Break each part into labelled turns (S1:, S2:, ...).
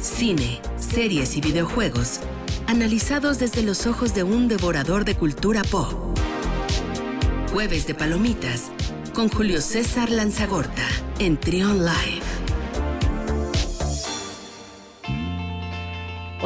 S1: cine, series y videojuegos, analizados desde los ojos de un devorador de cultura pop. Jueves de Palomitas con Julio César Lanzagorta en Trion Live.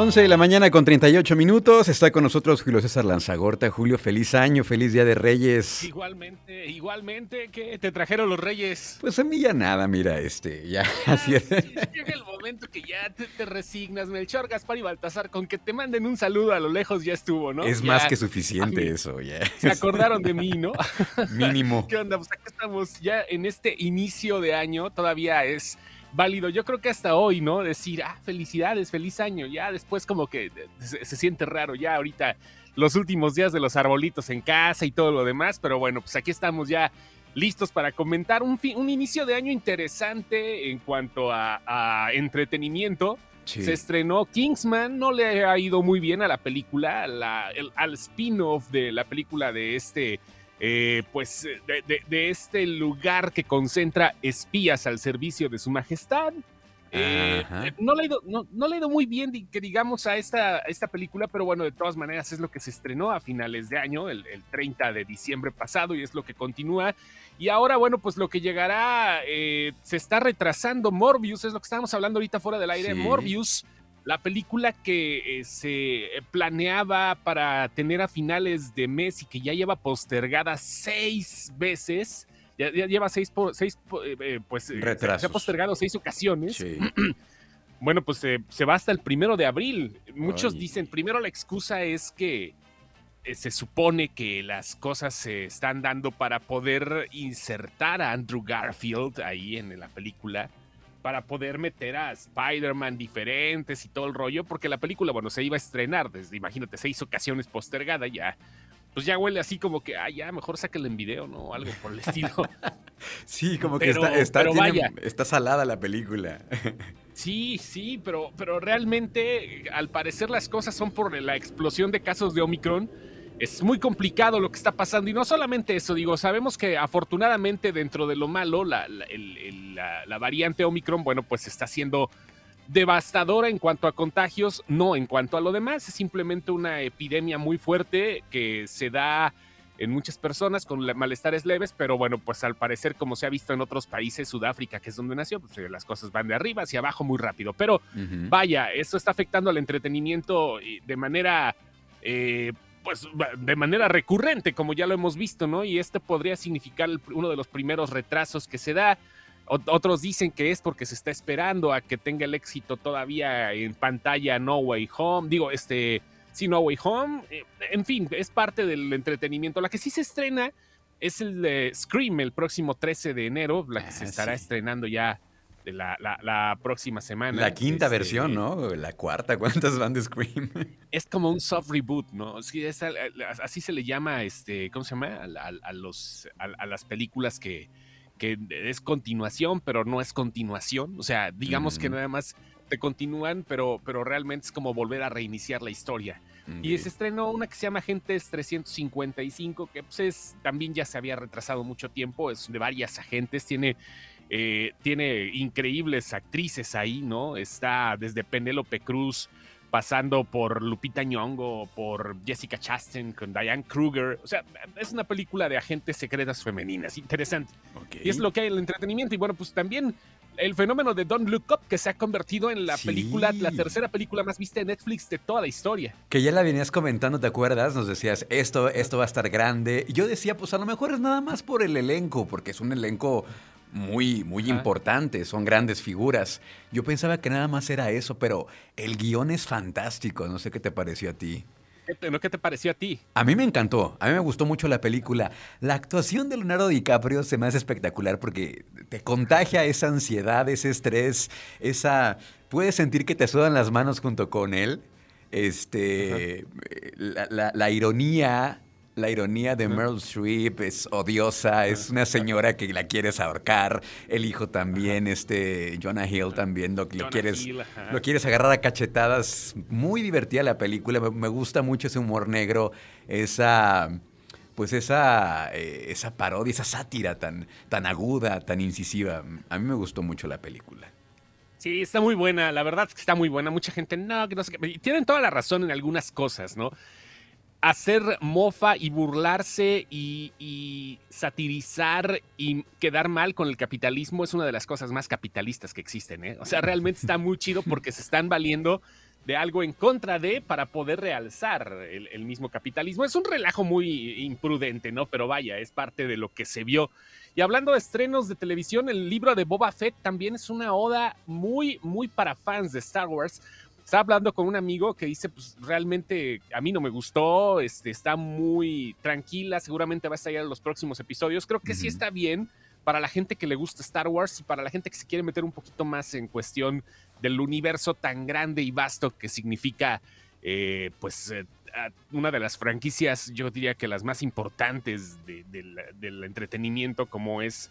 S2: 11 de la mañana con 38 minutos. Está con nosotros Julio César Lanzagorta. Julio, feliz año, feliz Día de Reyes.
S3: Igualmente, igualmente, ¿qué te trajeron los Reyes?
S2: Pues a mí ya nada, mira, este, ya, así es.
S3: Llega el momento que ya te, resignas, Melchor, Gaspar y Baltasar, con que te manden un saludo a lo lejos ya estuvo, ¿no?
S2: Es más que suficiente eso, ya.
S3: Se acordaron de mí, ¿no?
S2: Mínimo.
S3: ¿Qué onda? Pues acá estamos ya en este inicio de año, todavía es válido. Yo creo que hasta hoy, ¿no? Decir, ah, felicidades, feliz año. Ya después como que se, siente raro, ya ahorita los últimos días de los arbolitos en casa y todo lo demás, pero bueno, pues aquí estamos ya listos para comentar un, un inicio de año interesante en cuanto a, entretenimiento. Se estrenó Kingsman, no le ha ido muy bien a la película, al spin-off de la película de este eh, pues de, este lugar que concentra espías al servicio de su majestad. Eh, no, le ha ido, no, le ha ido muy bien que digamos a esta, esta película, pero bueno, de todas maneras es lo que se estrenó a finales de año, el, 30 de diciembre pasado, y es lo que continúa. Y ahora, bueno, pues lo que llegará, eh, se está retrasando Morbius, es lo que estábamos hablando ahorita fuera del aire. Morbius la película que eh, se planeaba para tener a finales de mes y que ya lleva postergada seis veces, ya, lleva seis, seis eh, eh, pues se ha postergado seis ocasiones. bueno, pues se va hasta el primero de abril. Muchos dicen, primero la excusa es que se supone que las cosas se están dando para poder insertar a Andrew Garfield ahí en la película para poder meter a Spider-Man diferentes y todo el rollo, porque la película, bueno, se iba a estrenar desde, imagínate, seis ocasiones postergada, ya, pues ya huele así como que, ah, ya, mejor sáquenla en video, ¿no? Algo por el estilo.
S2: sí, como que está, está, está salada la película.
S3: sí, sí, pero, pero realmente, al parecer las cosas son por la explosión de casos de Omicron es muy complicado lo que está pasando. Y no solamente eso, digo, sabemos que afortunadamente dentro de lo malo, la, variante Omicron, bueno, pues está siendo devastadora en cuanto a contagios, no en cuanto a lo demás, es simplemente una epidemia muy fuerte que se da en muchas personas con malestares leves, pero bueno, pues al parecer como se ha visto en otros países, Sudáfrica, que es donde nació, pues eh, las cosas van de arriba hacia abajo muy rápido. Pero vaya, esto está afectando al entretenimiento de manera eh, pues de manera recurrente, como ya lo hemos visto, ¿no? Y este podría significar uno de los primeros retrasos que se da. otros dicen que es porque se está esperando a que tenga el éxito todavía en pantalla No Way Home. Digo, este, sí, No Way Home. Eh, en fin, es parte del entretenimiento. La que sí se estrena es el de Scream el próximo 13 de enero, la que se ah, estará estrenando ya la, la, próxima semana.
S2: La quinta este, versión, ¿no? La cuarta, ¿cuántas van de Scream?
S3: Es como un soft reboot, ¿no? así se le llama, este, ¿cómo se llama? A, los, a, las películas que, que es continuación, pero no es continuación. O sea, digamos que nada más te continúan, pero, pero realmente es como volver a reiniciar la historia. Y se estrenó una que se llama Agentes 355, que pues es, también ya se había retrasado mucho tiempo, es de varias agentes, tiene eh, tiene increíbles actrices ahí, ¿no? Está desde Penélope Cruz, pasando por Lupita Nyong'o, por Jessica Chastain, con Diane Kruger. O sea, es una película de agentes secretas femeninas, interesante. Y es lo que hay en el entretenimiento. Y bueno, pues también el fenómeno de Don't Look Up, que se ha convertido en la película, la tercera película más vista de Netflix de toda la historia.
S2: Que ya la venías comentando, ¿te acuerdas? Nos decías, esto, esto va a estar grande. Y yo decía, pues a lo mejor es nada más por el elenco, porque es un elenco muy, muy importantes, son grandes figuras. Yo pensaba que nada más era eso, pero el guion es fantástico. No sé qué te pareció a ti.
S3: ¿No qué te pareció a ti?
S2: A mí me encantó, a mí me gustó mucho la película. La actuación de Leonardo DiCaprio se me hace espectacular porque te contagia esa ansiedad, ese estrés, esa... Puedes sentir que te sudan las manos junto con él. Este, la ironía, la ironía de Meryl Streep es odiosa, es una señora que la quieres ahorcar, el hijo también, este Jonah Hill también, lo, quieres, lo quieres agarrar a cachetadas. Muy divertida la película, me, gusta mucho ese humor negro, esa pues esa, eh, esa parodia, esa sátira tan, tan aguda, tan incisiva. A mí me gustó mucho la película.
S3: Sí, está muy buena, la verdad es que está muy buena. Mucha gente, no, que no sé qué. Y tienen toda la razón en algunas cosas, ¿no? Hacer mofa y burlarse y, y satirizar y quedar mal con el capitalismo es una de las cosas más capitalistas que existen, ¿eh? O sea, realmente está muy chido porque se están valiendo de algo en contra de para poder realzar el, el, mismo capitalismo. Es un relajo muy imprudente, ¿no? Pero vaya, es parte de lo que se vio. Y hablando de estrenos de televisión, el libro de Boba Fett también es una oda muy, muy para fans de Star Wars. Estaba hablando con un amigo que dice, pues realmente a mí no me gustó, este, está muy tranquila, seguramente va a estallar en los próximos episodios. Creo que uh -huh. sí está bien para la gente que le gusta Star Wars y para la gente que se quiere meter un poquito más en cuestión del universo tan grande y vasto que significa, eh, pues, eh, una de las franquicias, yo diría que las más importantes de, de la, del entretenimiento como es,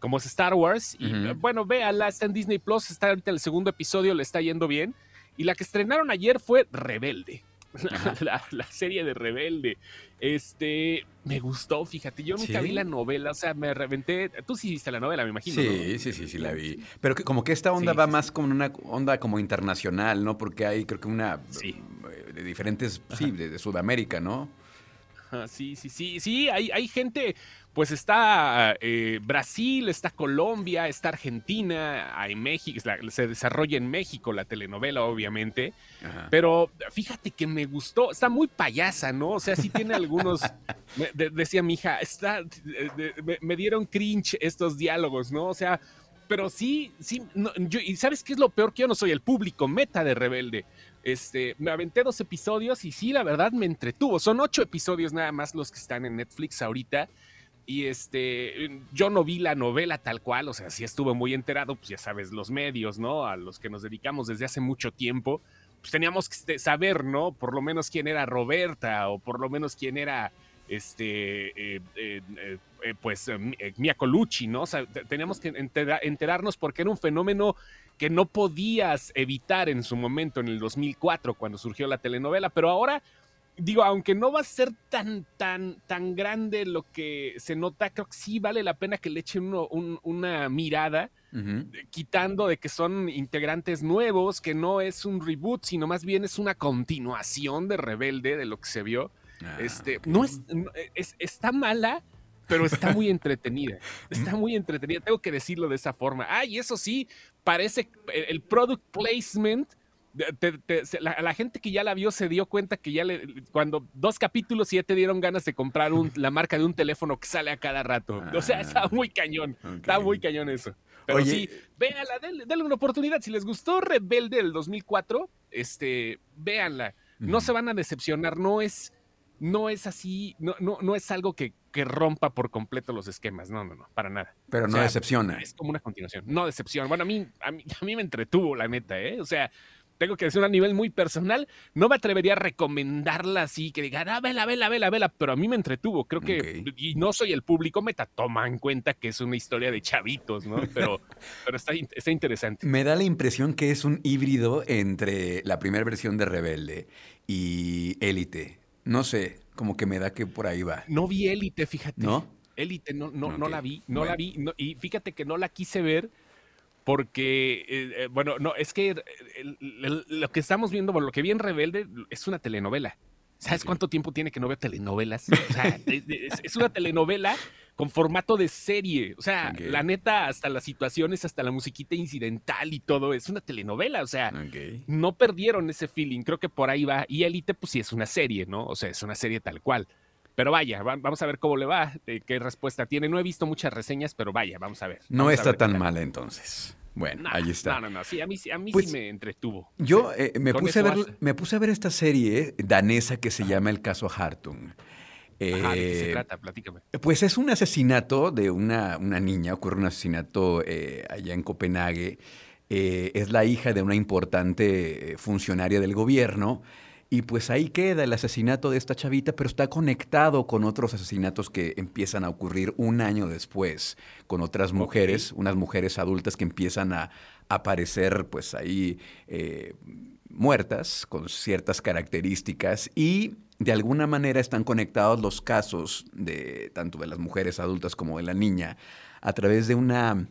S3: como es Star Wars. Y uh -huh. bueno, véala, está en Disney Plus, está ahorita el segundo episodio, le está yendo bien. Y la que estrenaron ayer fue Rebelde. La, la, serie de Rebelde. Este, me gustó, fíjate, yo nunca ¿Sí? vi la novela, o sea, me reventé. Tú sí viste la novela, me imagino.
S2: Sí, ¿no? sí, sí, sí, la vi. Pero que, como que esta onda sí, va sí, más como una onda como internacional, ¿no? Porque hay, creo que una eh, de diferentes, sí, de, de, Sudamérica, ¿no?
S3: Sí, sí, sí, sí, hay, hay gente, pues está eh, Brasil, está Colombia, está Argentina, hay México, se desarrolla en México la telenovela, obviamente, Ajá. pero fíjate que me gustó, está muy payasa, ¿no? O sea, sí tiene algunos, me, de, decía mi hija, está, de, de, me dieron cringe estos diálogos, ¿no? O sea, pero sí, sí, no, yo, y ¿sabes qué es lo peor? Que yo no soy el público meta de Rebelde. Este, me aventé dos episodios y sí, la verdad me entretuvo. Son ocho episodios nada más los que están en Netflix ahorita. Y este, yo no vi la novela tal cual, o sea, sí estuve muy enterado, pues ya sabes, los medios, ¿no? A los que nos dedicamos desde hace mucho tiempo, pues teníamos que saber, ¿no? Por lo menos quién era Roberta o por lo menos quién era, este, eh, eh, eh, pues Mia Colucci, ¿no? Teníamos que enterarnos porque era un fenómeno que no podías evitar en su momento, en el 2004, cuando surgió la telenovela, pero ahora, digo, aunque no va a ser tan, tan, tan grande lo que se nota, creo que sí vale la pena que le echen uno, un, una mirada, uh -huh. quitando de que son integrantes nuevos, que no es un reboot, sino más bien es una continuación de Rebelde, de lo que se vio. Ah, este, okay. No es, es, está mala, pero está muy entretenida. Está muy entretenida, tengo que decirlo de esa forma. Ah, y eso sí, parece el product placement. Te, te, la, la, gente que ya la vio se dio cuenta que ya le, cuando dos capítulos ya te dieron ganas de comprar un, la marca de un teléfono que sale a cada rato. Ah, o sea, está muy cañón. Okay. Está muy cañón eso. Pero Oye, sí, véanla, denle, denle, una oportunidad. Si les gustó Rebelde del 2004, este, véanla. No uh -huh. se van a decepcionar. No es, no es así, no, no, no es algo que, que, rompa por completo los esquemas, no, no, no, para nada.
S2: Pero no sea, decepciona.
S3: Es como una continuación, no decepciona. Bueno, a mí, a mí, a mí me entretuvo, la neta, ¿eh? O sea, tengo que decir a nivel muy personal, no me atrevería a recomendarla así, que digan, ah, vela, vela, vela, vela, pero a mí me entretuvo, creo que, okay. y no soy el público meta, toma en cuenta que es una historia de chavitos, ¿no? Pero, pero está, está interesante.
S2: Me da la impresión que es un híbrido entre la primera versión de Rebelde y Élite. No sé, como que me da que por ahí va.
S3: No vi Élite, fíjate. ¿No? Élite, no, no, okay. no la vi, no bueno. la vi, no, y fíjate que no la quise ver porque, eh, bueno, no, es que el, el, lo que estamos viendo, bueno, lo que vi en Rebelde es una telenovela. ¿Sabes cuánto tiempo tiene que no veo telenovelas? O sea, es, es, una telenovela con formato de serie. O sea, okay. la neta, hasta las situaciones, hasta la musiquita incidental y todo, es una telenovela. O sea, okay. no perdieron ese feeling. Creo que por ahí va. Y Elite, pues sí, es una serie, ¿no? O sea, es una serie tal cual. Pero vaya, vamos a ver cómo le va, qué respuesta tiene. No he visto muchas reseñas, pero vaya, vamos a ver.
S2: No está
S3: ver
S2: tan mala entonces. Bueno,
S3: no,
S2: ahí está.
S3: No, no, no, sí, a mí, a mí pues, sí me entretuvo.
S2: Yo eh, me, puse a ver, me puse a ver esta serie danesa que se llama El caso Hartung.
S3: Eh, Ajá, ¿De qué se trata? Platícame.
S2: Pues es un asesinato de una, una niña, ocurre un asesinato eh, allá en Copenhague. Eh, es la hija de una importante funcionaria del gobierno. Y pues ahí queda el asesinato de esta chavita, pero está conectado con otros asesinatos que empiezan a ocurrir un año después, con otras mujeres, okay. unas mujeres adultas que empiezan a aparecer pues ahí eh, muertas, con ciertas características, y de alguna manera están conectados los casos de tanto de las mujeres adultas como de la niña a través de una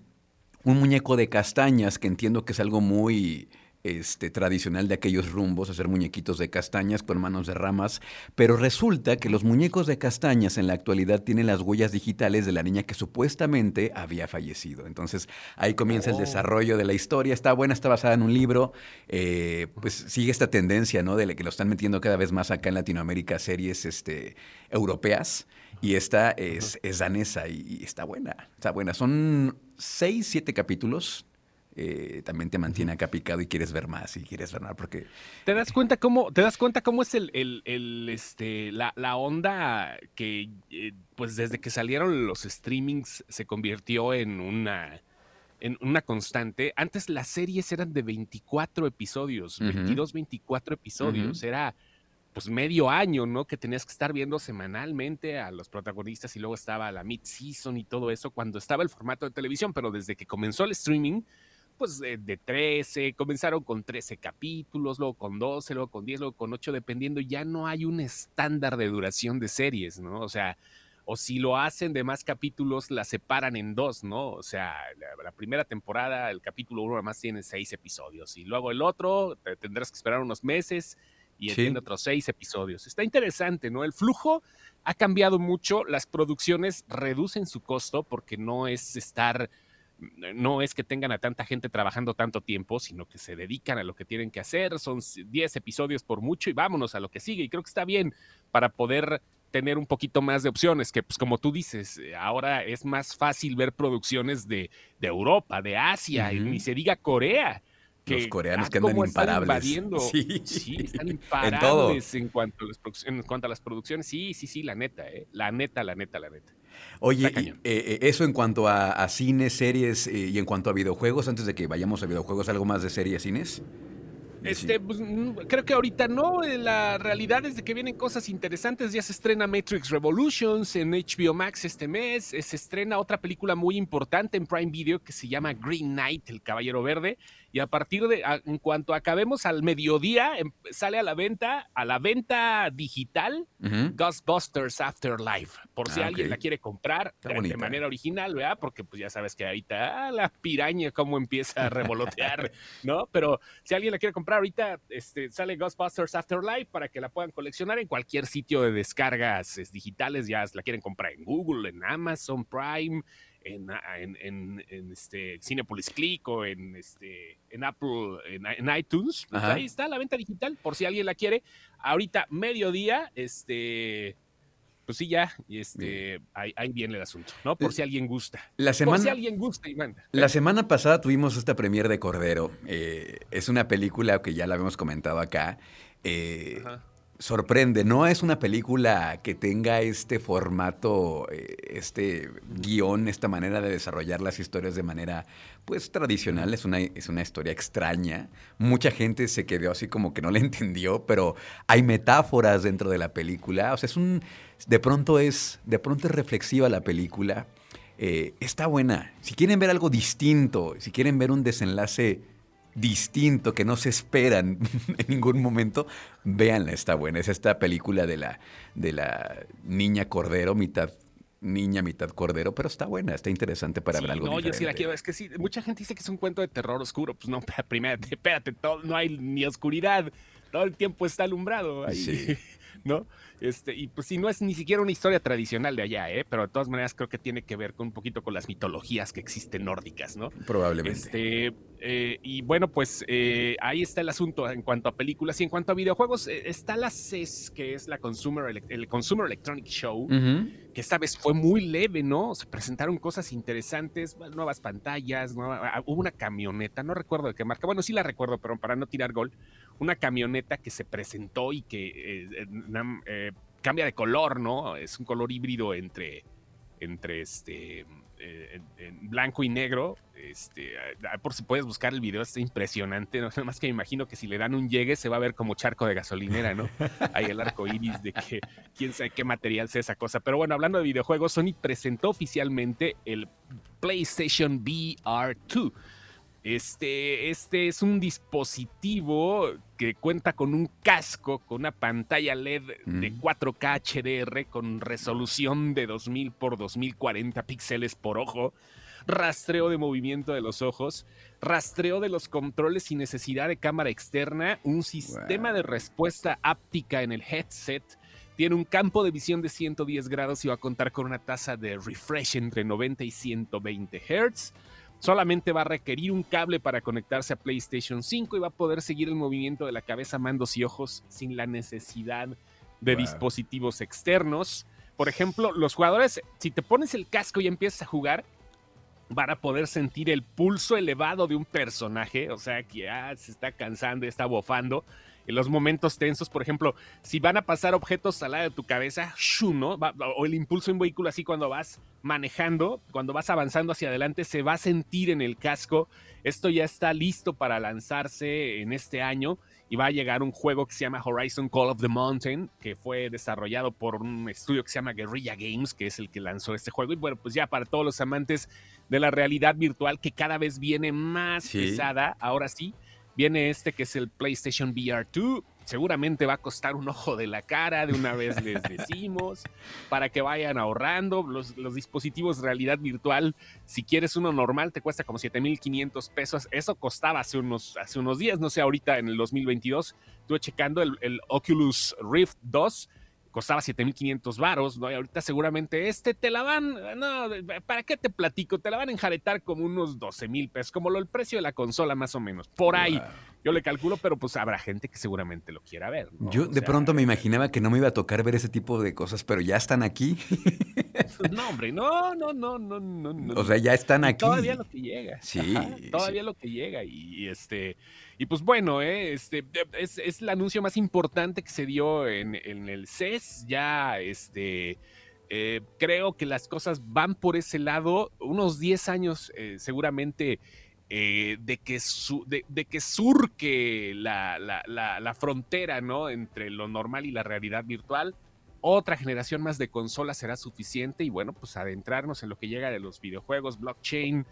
S2: un muñeco de castañas, que entiendo que es algo muy este, tradicional de aquellos rumbos, hacer muñequitos de castañas con manos de ramas, pero resulta que los muñecos de castañas en la actualidad tienen las huellas digitales de la niña que supuestamente había fallecido. Entonces ahí comienza el oh. desarrollo de la historia, está buena, está basada en un libro, eh, pues sigue esta tendencia, ¿no? De que lo están metiendo cada vez más acá en Latinoamérica, series este, europeas, y esta es, es danesa y, y está buena, está buena. Son seis, siete capítulos, eh, también te mantiene acá picado y quieres ver más y quieres ver más porque
S3: te das cuenta cómo te das cuenta cómo es el, este la, onda que eh, pues desde que salieron los streamings se convirtió en una en una constante antes las series eran de 24 episodios 22 24 episodios. Era pues medio año, ¿no? Que tenías que estar viendo semanalmente a los protagonistas y luego estaba la mid-season y todo eso cuando estaba el formato de televisión, pero desde que comenzó el streaming, pues de, 13, comenzaron con 13 capítulos, luego con 12, luego con 10, luego con 8, dependiendo, ya no hay un estándar de duración de series, ¿no? O sea, o si lo hacen de más capítulos, la separan en dos, ¿no? O sea, la, primera temporada, el capítulo uno además tiene seis episodios y luego el otro tendrás que esperar unos meses y tiene otros seis episodios. Está interesante, ¿no? El flujo ha cambiado mucho, las producciones reducen su costo porque no es estar no es que tengan a tanta gente trabajando tanto tiempo, sino que se dedican a lo que tienen que hacer. Son 10 episodios por mucho y vámonos a lo que sigue. Y creo que está bien para poder tener un poquito más de opciones, que pues como tú dices, eh, ahora es más fácil ver producciones de, Europa, de Asia, y ni se diga Corea.
S2: Que, Los coreanos que andan imparables.
S3: sí. sí. están imparables en, cuanto a las en cuanto a las producciones. Sí, sí, sí, la neta, ¿eh? La neta, la neta, la neta.
S2: Oye, eh, eh, eso en cuanto a, a cines, series eh, y en cuanto a videojuegos, antes de que vayamos a videojuegos, ¿algo más de series, cines?
S3: Este, pues, mm, creo que ahorita no. La realidad es de que vienen cosas interesantes. Ya se estrena Matrix Revolutions en HBO Max este mes. Se estrena otra película muy importante en Prime Video que se llama Green Knight, el Caballero Verde. Y a partir de, en cuanto acabemos al mediodía, em, sale a la venta, a la venta digital, Ghostbusters Afterlife. Por si ah, alguien la quiere comprar de, manera original, ¿verdad? Porque pues ya sabes que ahorita ah, la piraña cómo empieza a revolotear, ¿no? Pero si alguien la quiere comprar ahorita, este, sale Ghostbusters Afterlife para que la puedan coleccionar en cualquier sitio de descargas digitales. Ya la quieren comprar en Google, en Amazon Prime en, ah, en, en, este Cinepolis Click o en, este, en Apple, en, iTunes. Pues ahí está la venta digital, por si alguien la quiere. Ahorita, mediodía, este. Pues sí, ya, y este, ahí, viene el asunto, ¿no? Por si alguien gusta.
S2: La semana,
S3: por si alguien gusta, Iván.
S2: La semana pasada tuvimos esta premier de Cordero. Eh, es una película que ya la habíamos comentado acá. Eh, sorprende. No es una película que tenga este formato, eh, este guion, esta manera de desarrollar las historias de manera, pues, tradicional. Es una, es una historia extraña. Mucha gente se quedó así como que no la entendió, pero hay metáforas dentro de la película. O sea, es un... De pronto es, de pronto es reflexiva la película. Eh, está buena. Si quieren ver algo distinto, si quieren ver un desenlace distinto que no se esperan en ningún momento, véanla, está buena. Es esta película de la, de la niña cordero, mitad niña, mitad cordero, pero está buena, está interesante para ver algo
S3: No, yo sí la quiero, es que sí, mucha gente dice que es un cuento de terror oscuro, pues no, primero, espérate, todo, no hay ni oscuridad, todo el tiempo está alumbrado ahí, ¿no? Este, y pues si no es ni siquiera una historia tradicional de allá, ¿eh? pero de todas maneras creo que tiene que ver con un poquito con las mitologías que existen nórdicas, ¿no?
S2: Probablemente.
S3: Este, eh, y bueno, pues eh, ahí está el asunto en cuanto a películas y en cuanto a videojuegos. Eh, está la CES, que es la Consumer, el Consumer Electronic Show, que esta vez fue muy leve, ¿no? Se presentaron cosas interesantes, nuevas pantallas, ah, hubo una camioneta, no recuerdo de qué marca, bueno, sí la recuerdo, pero para no tirar gol, una camioneta que se presentó y que cambia de color, ¿no? Es un color híbrido entre, entre este, en, blanco y negro. Este, ah, por si puedes buscar el video, está impresionante. ¿no? Nada más que me imagino que si le dan un llegue se va a ver como charco de gasolinera, ¿no? Hay el arco iris de que quién sabe qué material sea esa cosa. Pero bueno, hablando de videojuegos, Sony presentó oficialmente el PlayStation VR 2 este, este es un dispositivo que cuenta con un casco, con una pantalla LED de 4K mm. HDR con resolución de 2000 por 2040 píxeles por ojo, rastreo de movimiento de los ojos, rastreo de los controles sin necesidad de cámara externa, un sistema de respuesta áptica en el headset, tiene un campo de visión de 110 grados y va a contar con una tasa de refresh entre 90 y 120 Hz. Solamente va a requerir un cable para conectarse a PlayStation 5 y va a poder seguir el movimiento de la cabeza, mandos y ojos sin la necesidad de dispositivos externos. Por ejemplo, los jugadores, si te pones el casco y empiezas a jugar, van a poder sentir el pulso elevado de un personaje, o sea, que ya se está cansando, está bofando. En los momentos tensos, por ejemplo, si van a pasar objetos al lado de tu cabeza, ¿no? o el impulso en vehículo así cuando vas manejando, cuando vas avanzando hacia adelante, se va a sentir en el casco. Esto ya está listo para lanzarse en este año y va a llegar un juego que se llama Horizon Call of the Mountain, que fue desarrollado por un estudio que se llama Guerrilla Games, que es el que lanzó este juego. Y bueno, pues ya para todos los amantes de la realidad virtual, que cada vez viene más pesada, ahora sí, viene este que es el PlayStation VR 2, seguramente va a costar un ojo de la cara, de una vez les decimos, para que vayan ahorrando. Los, dispositivos de realidad virtual, si quieres uno normal, te cuesta como 7,500 pesos. Eso costaba hace unos, hace unos días, no sé, ahorita en el 2022. Estuve checando el, el Oculus Rift 2 costaba 7500 varos, ¿no? Y ahorita seguramente este te la van, no, ¿para qué te platico? Te la van a enjaretar como unos 12 mil pesos, como lo, el precio de la consola más o menos, por ahí. Yo le calculo, pero pues habrá gente que seguramente lo quiera ver.
S2: Yo de pronto me imaginaba que no me iba a tocar ver ese tipo de cosas, pero ya están aquí.
S3: no, hombre, no, no, no, no, no. O
S2: sea, ya están aquí.
S3: Todavía lo que llega.
S2: Sí.
S3: todavía lo que llega. Y, este, y pues bueno, eh, este, es, es, el anuncio más importante que se dio en, en el CES. Ya, este. Eh, creo que las cosas van por ese lado. Unos 10 años eh, seguramente eh, de, que surque la, frontera entre lo normal y la realidad virtual. Otra generación más de consolas será suficiente y bueno, pues adentrarnos en lo que llega de los videojuegos, blockchain,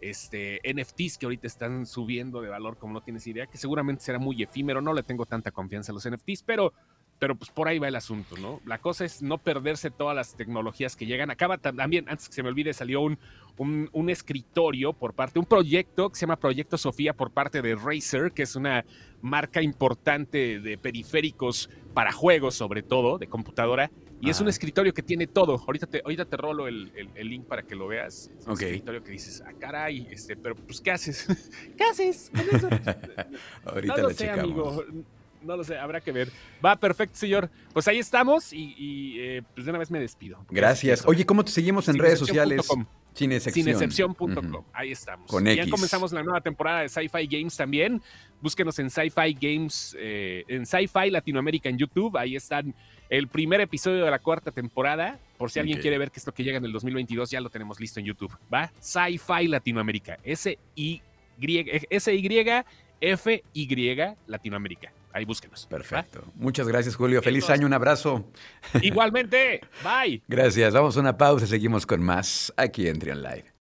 S3: este, NFTs que ahorita están subiendo de valor como no tienes idea, que seguramente será muy efímero, no le tengo tanta confianza a los NFTs, pero pero pues por ahí va el asunto, ¿no? La cosa es no perderse todas las tecnologías que llegan. Acaba también, antes que se me olvide, salió un, un, escritorio por parte, un proyecto que se llama Proyecto Sofía por parte de Razer, que es una marca importante de periféricos para juegos, sobre todo, de computadora. Y es un escritorio que tiene todo. Ahorita te, ahorita te rolo el, el, link para que lo veas. Es un escritorio que dices, ah, caray, este, pero pues, ¿qué haces? ¿Qué haces
S2: ahorita lo, sé, Amigo
S3: no lo sé, habrá que ver. Va, perfecto, señor. Pues ahí estamos y, eh, pues de una vez me despido.
S2: Gracias. Oye, ¿cómo te seguimos en redes sociales?
S3: Cinecepción.com. Ahí estamos.
S2: Con
S3: Ya comenzamos la nueva temporada de Sci-Fi Games también. Búsquenos en Sci-Fi Games, eh, en Sci-Fi Latinoamérica en YouTube. Ahí están el primer episodio de la cuarta temporada. Por si alguien quiere ver que esto que llega en el 2022, ya lo tenemos listo en YouTube. ¿Va? Sci-Fi Latinoamérica. S-Y, S-Y-F-Y Latinoamérica ahí búsquenos.
S2: Perfecto. Muchas gracias, Julio. Feliz año, un abrazo.
S3: Igualmente. Bye.
S2: Gracias. Vamos a una pausa y seguimos con más aquí en Trion Live.